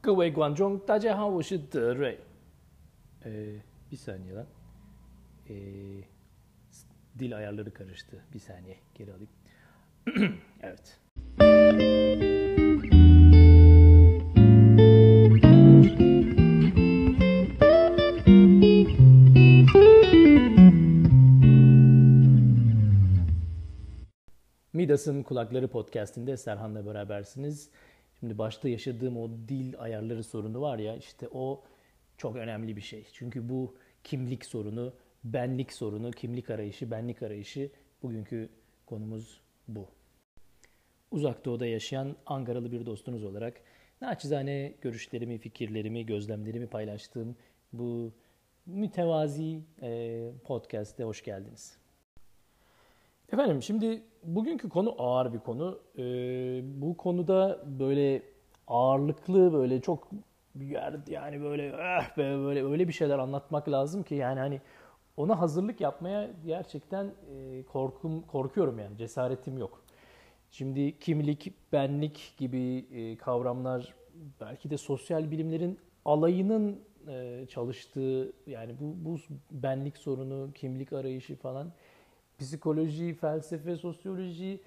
各位观众，大家好，我是德瑞。Ee, bir saniye lan. Ee, dil ayarları karıştı. Bir saniye geri alayım. evet. Midas'ın Kulakları Podcast'inde Serhan'la berabersiniz. Şimdi başta yaşadığım o dil ayarları sorunu var ya işte o çok önemli bir şey. Çünkü bu kimlik sorunu, benlik sorunu, kimlik arayışı, benlik arayışı bugünkü konumuz bu. Uzak Doğu'da yaşayan Ankaralı bir dostunuz olarak naçizane görüşlerimi, fikirlerimi, gözlemlerimi paylaştığım bu mütevazi e, podcast'e hoş geldiniz. Efendim şimdi bugünkü konu ağır bir konu. Ee, bu konuda böyle ağırlıklı böyle çok yer yani böyle eh be böyle öyle bir şeyler anlatmak lazım ki yani hani ona hazırlık yapmaya gerçekten e, korkum korkuyorum yani cesaretim yok. Şimdi kimlik, benlik gibi e, kavramlar belki de sosyal bilimlerin alayının e, çalıştığı yani bu, bu benlik sorunu, kimlik arayışı falan psikoloji, felsefe, sosyoloji,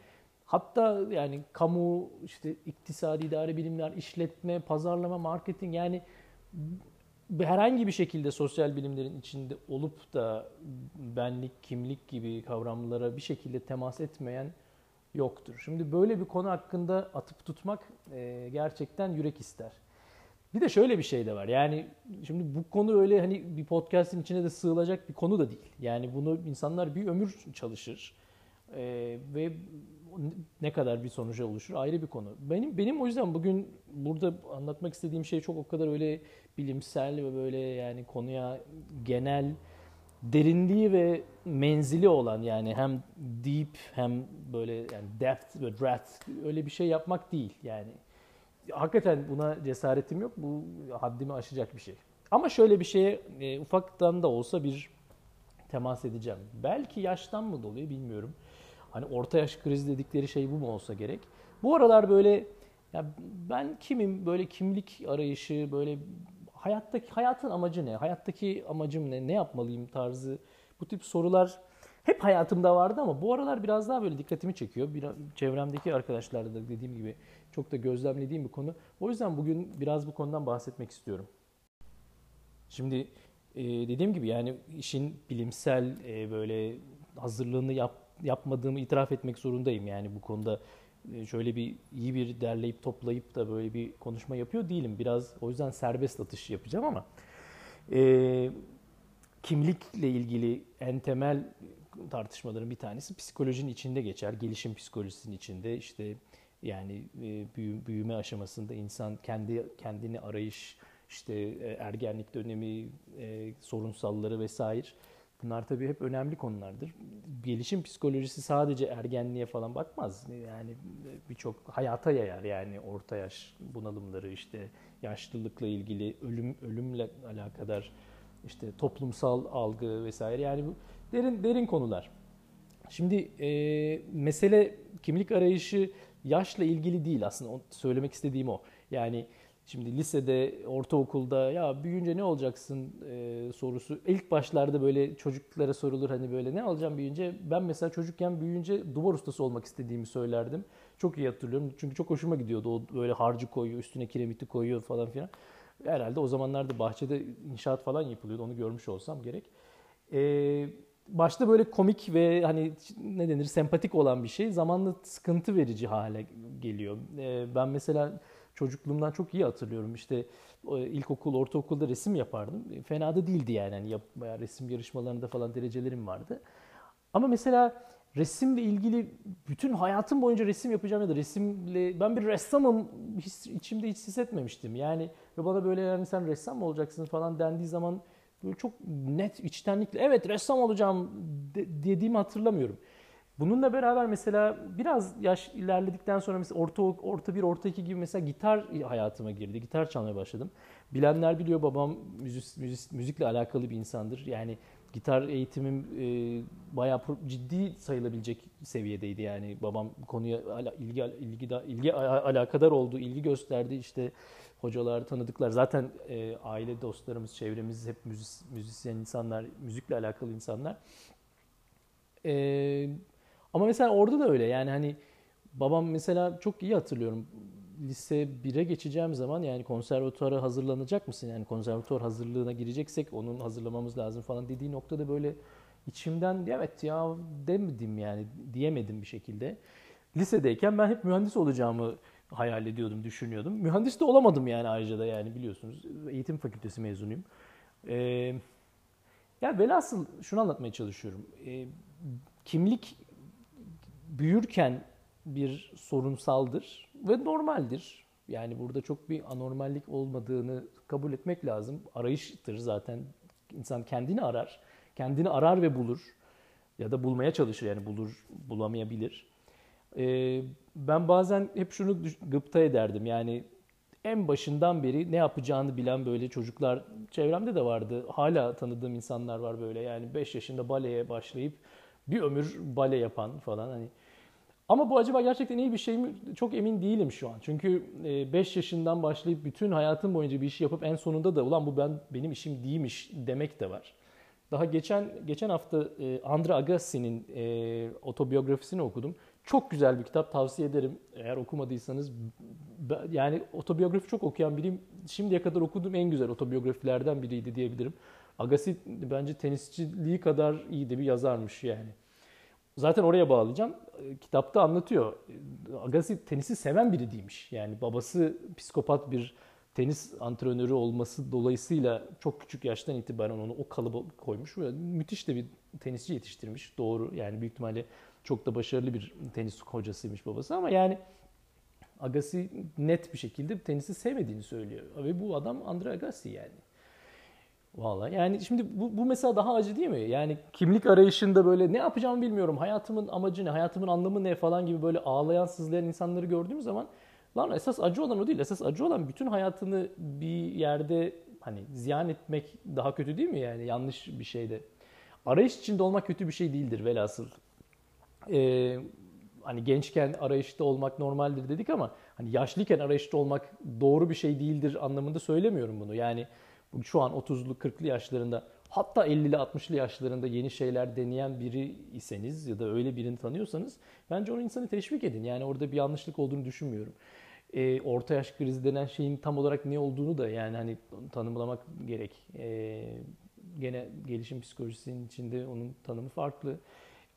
hatta yani kamu, işte iktisadi idare bilimler, işletme, pazarlama, marketing yani herhangi bir şekilde sosyal bilimlerin içinde olup da benlik, kimlik gibi kavramlara bir şekilde temas etmeyen yoktur. Şimdi böyle bir konu hakkında atıp tutmak gerçekten yürek ister. Bir de şöyle bir şey de var. Yani şimdi bu konu öyle hani bir podcast'in içine de sığılacak bir konu da değil. Yani bunu insanlar bir ömür çalışır. Ee, ve ne kadar bir sonuca oluşur ayrı bir konu. Benim benim o yüzden bugün burada anlatmak istediğim şey çok o kadar öyle bilimsel ve böyle yani konuya genel derinliği ve menzili olan yani hem deep hem böyle yani depth ve breadth öyle bir şey yapmak değil yani hakikaten buna cesaretim yok. Bu haddimi aşacak bir şey. Ama şöyle bir şeye e, ufaktan da olsa bir temas edeceğim. Belki yaştan mı dolayı bilmiyorum. Hani orta yaş krizi dedikleri şey bu mu olsa gerek. Bu aralar böyle ya ben kimim böyle kimlik arayışı böyle hayattaki hayatın amacı ne? Hayattaki amacım ne? Ne yapmalıyım tarzı bu tip sorular hep hayatımda vardı ama bu aralar biraz daha böyle dikkatimi çekiyor. Bir, çevremdeki arkadaşlarla da dediğim gibi çok da gözlemlediğim bir konu. O yüzden bugün biraz bu konudan bahsetmek istiyorum. Şimdi e, dediğim gibi yani işin bilimsel e, böyle hazırlığını yap, yapmadığımı itiraf etmek zorundayım. Yani bu konuda e, şöyle bir iyi bir derleyip toplayıp da böyle bir konuşma yapıyor değilim. Biraz o yüzden serbest atış yapacağım ama e, kimlikle ilgili en temel tartışmaların bir tanesi psikolojinin içinde geçer. Gelişim psikolojisinin içinde işte yani e, büyüme aşamasında insan kendi kendini arayış, işte e, ergenlik dönemi, e, sorunsalları vesaire. Bunlar tabii hep önemli konulardır. Gelişim psikolojisi sadece ergenliğe falan bakmaz. Yani birçok hayata yayar yani orta yaş bunalımları işte yaşlılıkla ilgili ölüm ölümle alakadar işte toplumsal algı vesaire yani bu derin derin konular. Şimdi e, mesele kimlik arayışı yaşla ilgili değil aslında söylemek istediğim o. Yani şimdi lisede, ortaokulda ya büyüyünce ne olacaksın e, sorusu ilk başlarda böyle çocuklara sorulur hani böyle ne alacağım büyüyünce. Ben mesela çocukken büyüyünce duvar ustası olmak istediğimi söylerdim. Çok iyi hatırlıyorum çünkü çok hoşuma gidiyordu o böyle harcı koyuyor üstüne kiremiti koyuyor falan filan. Herhalde o zamanlarda bahçede inşaat falan yapılıyordu onu görmüş olsam gerek. Eee başta böyle komik ve hani ne denir sempatik olan bir şey zamanla sıkıntı verici hale geliyor. Ee, ben mesela çocukluğumdan çok iyi hatırlıyorum. İşte ilkokul, ortaokulda resim yapardım. E, fena da değildi yani. yani bayağı resim yarışmalarında falan derecelerim vardı. Ama mesela resimle ilgili bütün hayatım boyunca resim yapacağım ya da resimle ben bir ressamım his, içimde hiç hissetmemiştim. Yani ve bana böyle yani sen ressam mı olacaksın falan dendiği zaman böyle çok net içtenlikle evet ressam olacağım de, dediğimi hatırlamıyorum. Bununla beraber mesela biraz yaş ilerledikten sonra mesela orta orta bir orta iki gibi mesela gitar hayatıma girdi. Gitar çalmaya başladım. Bilenler biliyor babam müzik, müzik, müzikle alakalı bir insandır. Yani gitar eğitimim e, bayağı ciddi sayılabilecek seviyedeydi yani babam konuya ilgi ilgi ilgi alakadar oldu, ilgi gösterdi işte hocalar, tanıdıklar. Zaten e, aile dostlarımız, çevremiz hep müzis, müzisyen insanlar, müzikle alakalı insanlar. E, ama mesela orada da öyle yani hani babam mesela çok iyi hatırlıyorum lise 1'e geçeceğim zaman yani konservatuara hazırlanacak mısın? Yani konservatuar hazırlığına gireceksek onun hazırlamamız lazım falan dediği noktada böyle içimden evet ya demedim yani diyemedim bir şekilde. Lisedeyken ben hep mühendis olacağımı hayal ediyordum, düşünüyordum. Mühendis de olamadım yani ayrıca da yani biliyorsunuz. Eğitim fakültesi mezunuyum. Ee, ya velhasıl şunu anlatmaya çalışıyorum. Ee, kimlik büyürken bir sorunsaldır ve normaldir. Yani burada çok bir anormallik olmadığını kabul etmek lazım. Arayıştır zaten. İnsan kendini arar. Kendini arar ve bulur. Ya da bulmaya çalışır yani bulur, bulamayabilir. Ee, ben bazen hep şunu gıpta ederdim. Yani en başından beri ne yapacağını bilen böyle çocuklar çevremde de vardı. Hala tanıdığım insanlar var böyle. Yani 5 yaşında baleye başlayıp bir ömür bale yapan falan hani ama bu acaba gerçekten iyi bir şey mi? Çok emin değilim şu an. Çünkü 5 e, yaşından başlayıp bütün hayatım boyunca bir işi yapıp en sonunda da ulan bu ben benim işim değilmiş demek de var. Daha geçen geçen hafta e, Andre Agassi'nin e, otobiyografisini okudum. Çok güzel bir kitap tavsiye ederim. Eğer okumadıysanız yani otobiyografi çok okuyan biriyim. Şimdiye kadar okuduğum en güzel otobiyografilerden biriydi diyebilirim. Agassi bence tenisçiliği kadar iyi de bir yazarmış yani. Zaten oraya bağlayacağım. E, kitapta anlatıyor. Agassi tenisi seven biri değilmiş. Yani babası psikopat bir tenis antrenörü olması dolayısıyla çok küçük yaştan itibaren onu o kalıba koymuş. Müthiş de bir tenisçi yetiştirmiş. Doğru yani büyük ihtimalle çok da başarılı bir tenis hocasıymış babası ama yani Agassi net bir şekilde tenisi sevmediğini söylüyor. Ve bu adam Andre Agassi yani. Vallahi yani şimdi bu, bu mesela daha acı değil mi? Yani kimlik arayışında böyle ne yapacağımı bilmiyorum. Hayatımın amacı ne, hayatımın anlamı ne falan gibi böyle ağlayan, sızlayan insanları gördüğüm zaman lan esas acı olan o değil. Esas acı olan bütün hayatını bir yerde hani ziyan etmek daha kötü değil mi yani yanlış bir şeyde. Arayış içinde olmak kötü bir şey değildir velhasıl. Ee, hani gençken arayışta olmak normaldir dedik ama hani yaşlıyken arayışta olmak doğru bir şey değildir anlamında söylemiyorum bunu. Yani şu an 30'lu 40'lı yaşlarında hatta 50'li 60'lı yaşlarında yeni şeyler deneyen biri iseniz ya da öyle birini tanıyorsanız bence onu insanı teşvik edin. Yani orada bir yanlışlık olduğunu düşünmüyorum. E, orta yaş krizi denen şeyin tam olarak ne olduğunu da yani hani tanımlamak gerek. E, gene gelişim psikolojisinin içinde onun tanımı farklı.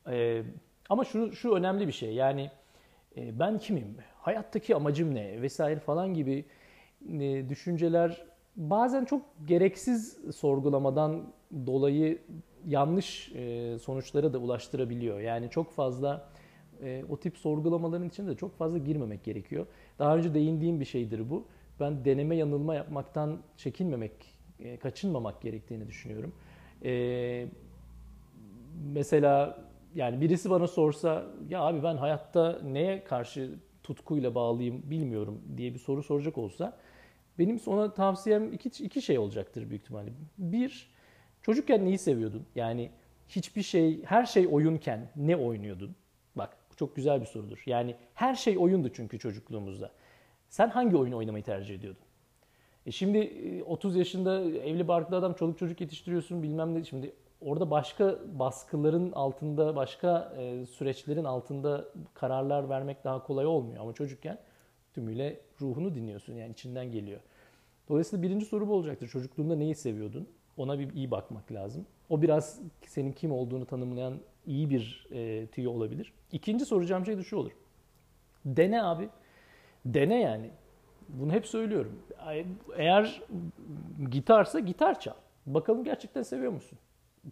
E, ama şu, şu önemli bir şey yani e, ben kimim, hayattaki amacım ne vesaire falan gibi e, düşünceler bazen çok gereksiz sorgulamadan dolayı yanlış e, sonuçlara da ulaştırabiliyor. Yani çok fazla e, o tip sorgulamaların içinde de çok fazla girmemek gerekiyor. Daha önce değindiğim bir şeydir bu. Ben deneme yanılma yapmaktan çekinmemek, e, kaçınmamak gerektiğini düşünüyorum. Mesela yani birisi bana sorsa ya abi ben hayatta neye karşı tutkuyla bağlıyım bilmiyorum diye bir soru soracak olsa benim ona tavsiyem iki, iki şey olacaktır büyük ihtimalle. Bir, çocukken neyi seviyordun? Yani hiçbir şey, her şey oyunken ne oynuyordun? Bak çok güzel bir sorudur. Yani her şey oyundu çünkü çocukluğumuzda. Sen hangi oyunu oynamayı tercih ediyordun? E şimdi 30 e, yaşında evli barklı adam çoluk çocuk yetiştiriyorsun bilmem ne. Şimdi orada başka baskıların altında, başka e, süreçlerin altında kararlar vermek daha kolay olmuyor. Ama çocukken tümüyle ruhunu dinliyorsun yani içinden geliyor. Dolayısıyla birinci soru bu olacaktır. Çocukluğunda neyi seviyordun? Ona bir iyi bakmak lazım. O biraz senin kim olduğunu tanımlayan iyi bir e, tüyo olabilir. İkinci soracağım şey de şu olur. Dene abi. Dene yani. Bunu hep söylüyorum. Eğer gitarsa gitar çal. Bakalım gerçekten seviyor musun?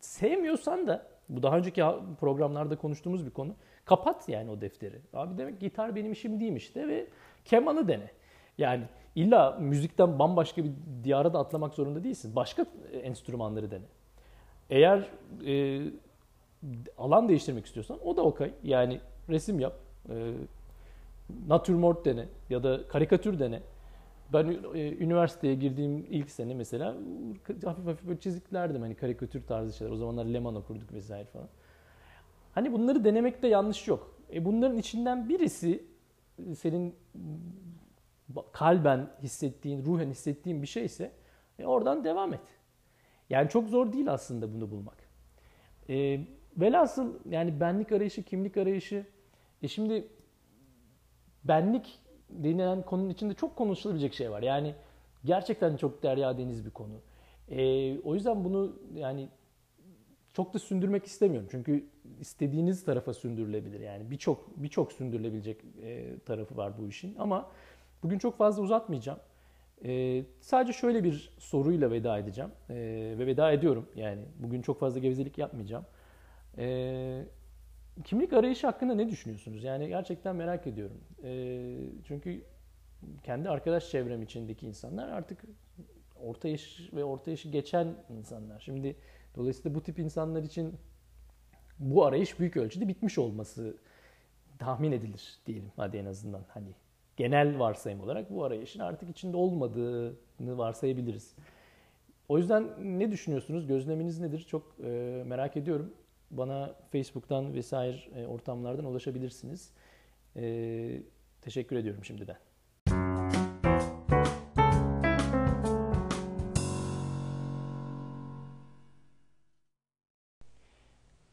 Sevmiyorsan da bu daha önceki programlarda konuştuğumuz bir konu. Kapat yani o defteri. Abi demek gitar benim işim değilmiş de ve kemanı dene. Yani illa müzikten bambaşka bir diyara da atlamak zorunda değilsin. Başka enstrümanları dene. Eğer e, alan değiştirmek istiyorsan o da okay. Yani resim yap, e, natürmort dene ya da karikatür dene. Ben e, üniversiteye girdiğim ilk sene mesela hafif hafif böyle çiziklerdim hani karikatür tarzı şeyler. O zamanlar Leman okurduk vesaire falan. Hani bunları denemekte yanlış yok. E bunların içinden birisi senin kalben hissettiğin, ruhen hissettiğin bir şeyse e oradan devam et. Yani çok zor değil aslında bunu bulmak. E, velhasıl yani benlik arayışı, kimlik arayışı. E şimdi benlik denilen konunun içinde çok konuşulabilecek şey var. Yani gerçekten çok derya deniz bir konu. E, o yüzden bunu yani çok da sündürmek istemiyorum. Çünkü istediğiniz tarafa sündürülebilir. Yani birçok birçok sündürülebilecek e, tarafı var bu işin. Ama bugün çok fazla uzatmayacağım. E, sadece şöyle bir soruyla veda edeceğim. E, ve veda ediyorum. Yani bugün çok fazla gevezelik yapmayacağım. E, kimlik arayışı hakkında ne düşünüyorsunuz? Yani gerçekten merak ediyorum. E, çünkü kendi arkadaş çevrem içindeki insanlar artık orta yaş ve orta yaşı geçen insanlar. Şimdi dolayısıyla bu tip insanlar için bu arayış büyük ölçüde bitmiş olması tahmin edilir diyelim hadi en azından hani genel varsayım olarak bu arayışın artık içinde olmadığını varsayabiliriz. O yüzden ne düşünüyorsunuz? Gözleminiz nedir? Çok e, merak ediyorum. Bana Facebook'tan vesaire e, ortamlardan ulaşabilirsiniz. E, teşekkür ediyorum şimdiden.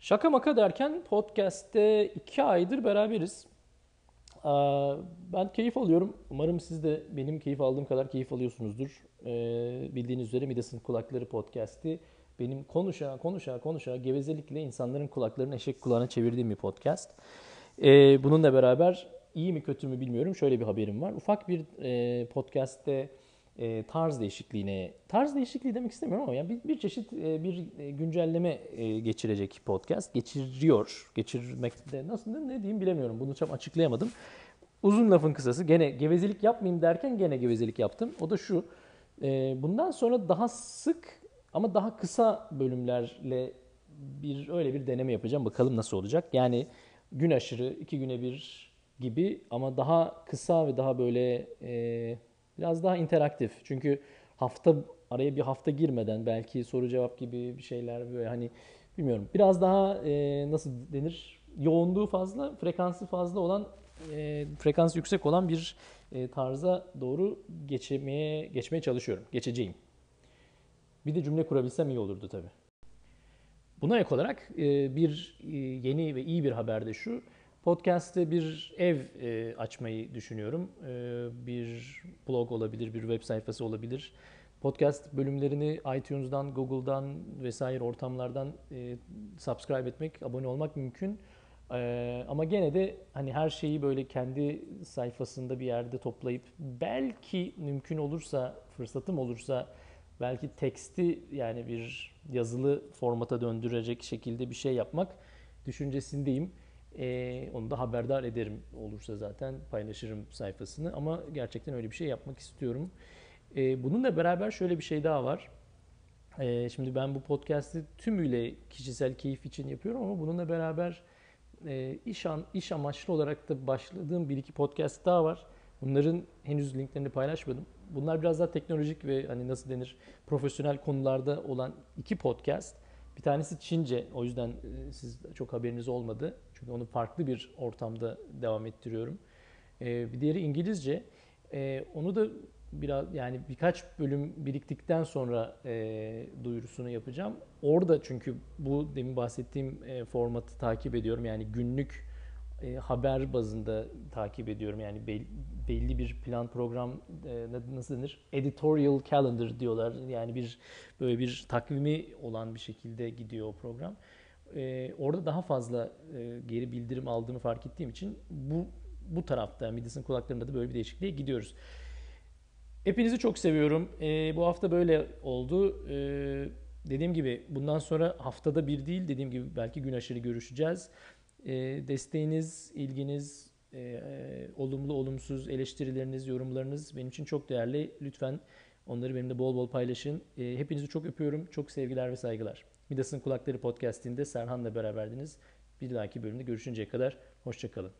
Şaka maka derken podcast'te iki aydır beraberiz. Ben keyif alıyorum. Umarım siz de benim keyif aldığım kadar keyif alıyorsunuzdur. Bildiğiniz üzere Midas'ın Kulakları podcast'i benim konuşa konuşa konuşa gevezelikle insanların kulaklarını eşek kulağına çevirdiğim bir podcast. Bununla beraber iyi mi kötü mü bilmiyorum. Şöyle bir haberim var. Ufak bir podcast'te e, tarz değişikliğine, tarz değişikliği demek istemiyorum ama yani bir, bir çeşit e, bir e, güncelleme e, geçirecek podcast. Geçiriyor. Geçirmekte nasıl ne diyeyim bilemiyorum. Bunu çok açıklayamadım. Uzun lafın kısası gene gevezelik yapmayayım derken gene gevezelik yaptım. O da şu. E, bundan sonra daha sık ama daha kısa bölümlerle bir öyle bir deneme yapacağım. Bakalım nasıl olacak. Yani gün aşırı, iki güne bir gibi ama daha kısa ve daha böyle e, Biraz daha interaktif. Çünkü hafta araya bir hafta girmeden belki soru cevap gibi bir şeyler böyle hani bilmiyorum. Biraz daha e, nasıl denir? Yoğunluğu fazla, frekansı fazla olan, e, frekans yüksek olan bir e, tarza doğru geçmeye geçmeye çalışıyorum. Geçeceğim. Bir de cümle kurabilsem iyi olurdu tabii. Buna ek olarak e, bir e, yeni ve iyi bir haber de şu. Podcast'te bir ev e, açmayı düşünüyorum. Bir blog olabilir, bir web sayfası olabilir. Podcast bölümlerini iTunes'dan, Google'dan vesaire ortamlardan subscribe etmek, abone olmak mümkün. Ama gene de hani her şeyi böyle kendi sayfasında bir yerde toplayıp belki mümkün olursa, fırsatım olursa belki teksti yani bir yazılı formata döndürecek şekilde bir şey yapmak düşüncesindeyim. E, onu da haberdar ederim olursa zaten paylaşırım sayfasını ama gerçekten öyle bir şey yapmak istiyorum. E, bununla beraber şöyle bir şey daha var. E, şimdi ben bu podcast'i tümüyle kişisel keyif için yapıyorum ama bununla beraber e, iş, an, iş amaçlı olarak da başladığım bir iki podcast daha var. Bunların henüz linklerini paylaşmadım. Bunlar biraz daha teknolojik ve hani nasıl denir profesyonel konularda olan iki podcast. Bir tanesi Çince. O yüzden e, siz çok haberiniz olmadı. Çünkü onu farklı bir ortamda devam ettiriyorum. E, bir diğeri İngilizce. E, onu da biraz yani birkaç bölüm biriktikten sonra e, duyurusunu yapacağım. Orada çünkü bu demin bahsettiğim e, formatı takip ediyorum. Yani günlük e, haber bazında takip ediyorum. Yani belli, belli bir plan program e, nasıl denir? Editorial calendar diyorlar. Yani bir böyle bir takvimi olan bir şekilde gidiyor o program. E, orada daha fazla e, geri bildirim aldığımı fark ettiğim için bu bu tarafta Midas'ın kulaklarında da böyle bir değişikliğe gidiyoruz. Hepinizi çok seviyorum. E, bu hafta böyle oldu. E, dediğim gibi bundan sonra haftada bir değil dediğim gibi belki gün aşırı görüşeceğiz. E, desteğiniz, ilginiz, e, olumlu olumsuz eleştirileriniz, yorumlarınız benim için çok değerli. Lütfen onları benimle bol bol paylaşın. E, hepinizi çok öpüyorum. Çok sevgiler ve saygılar. Midas'ın Kulakları Podcast'inde Serhan'la beraberdiniz. Bir dahaki bölümde görüşünceye kadar hoşçakalın.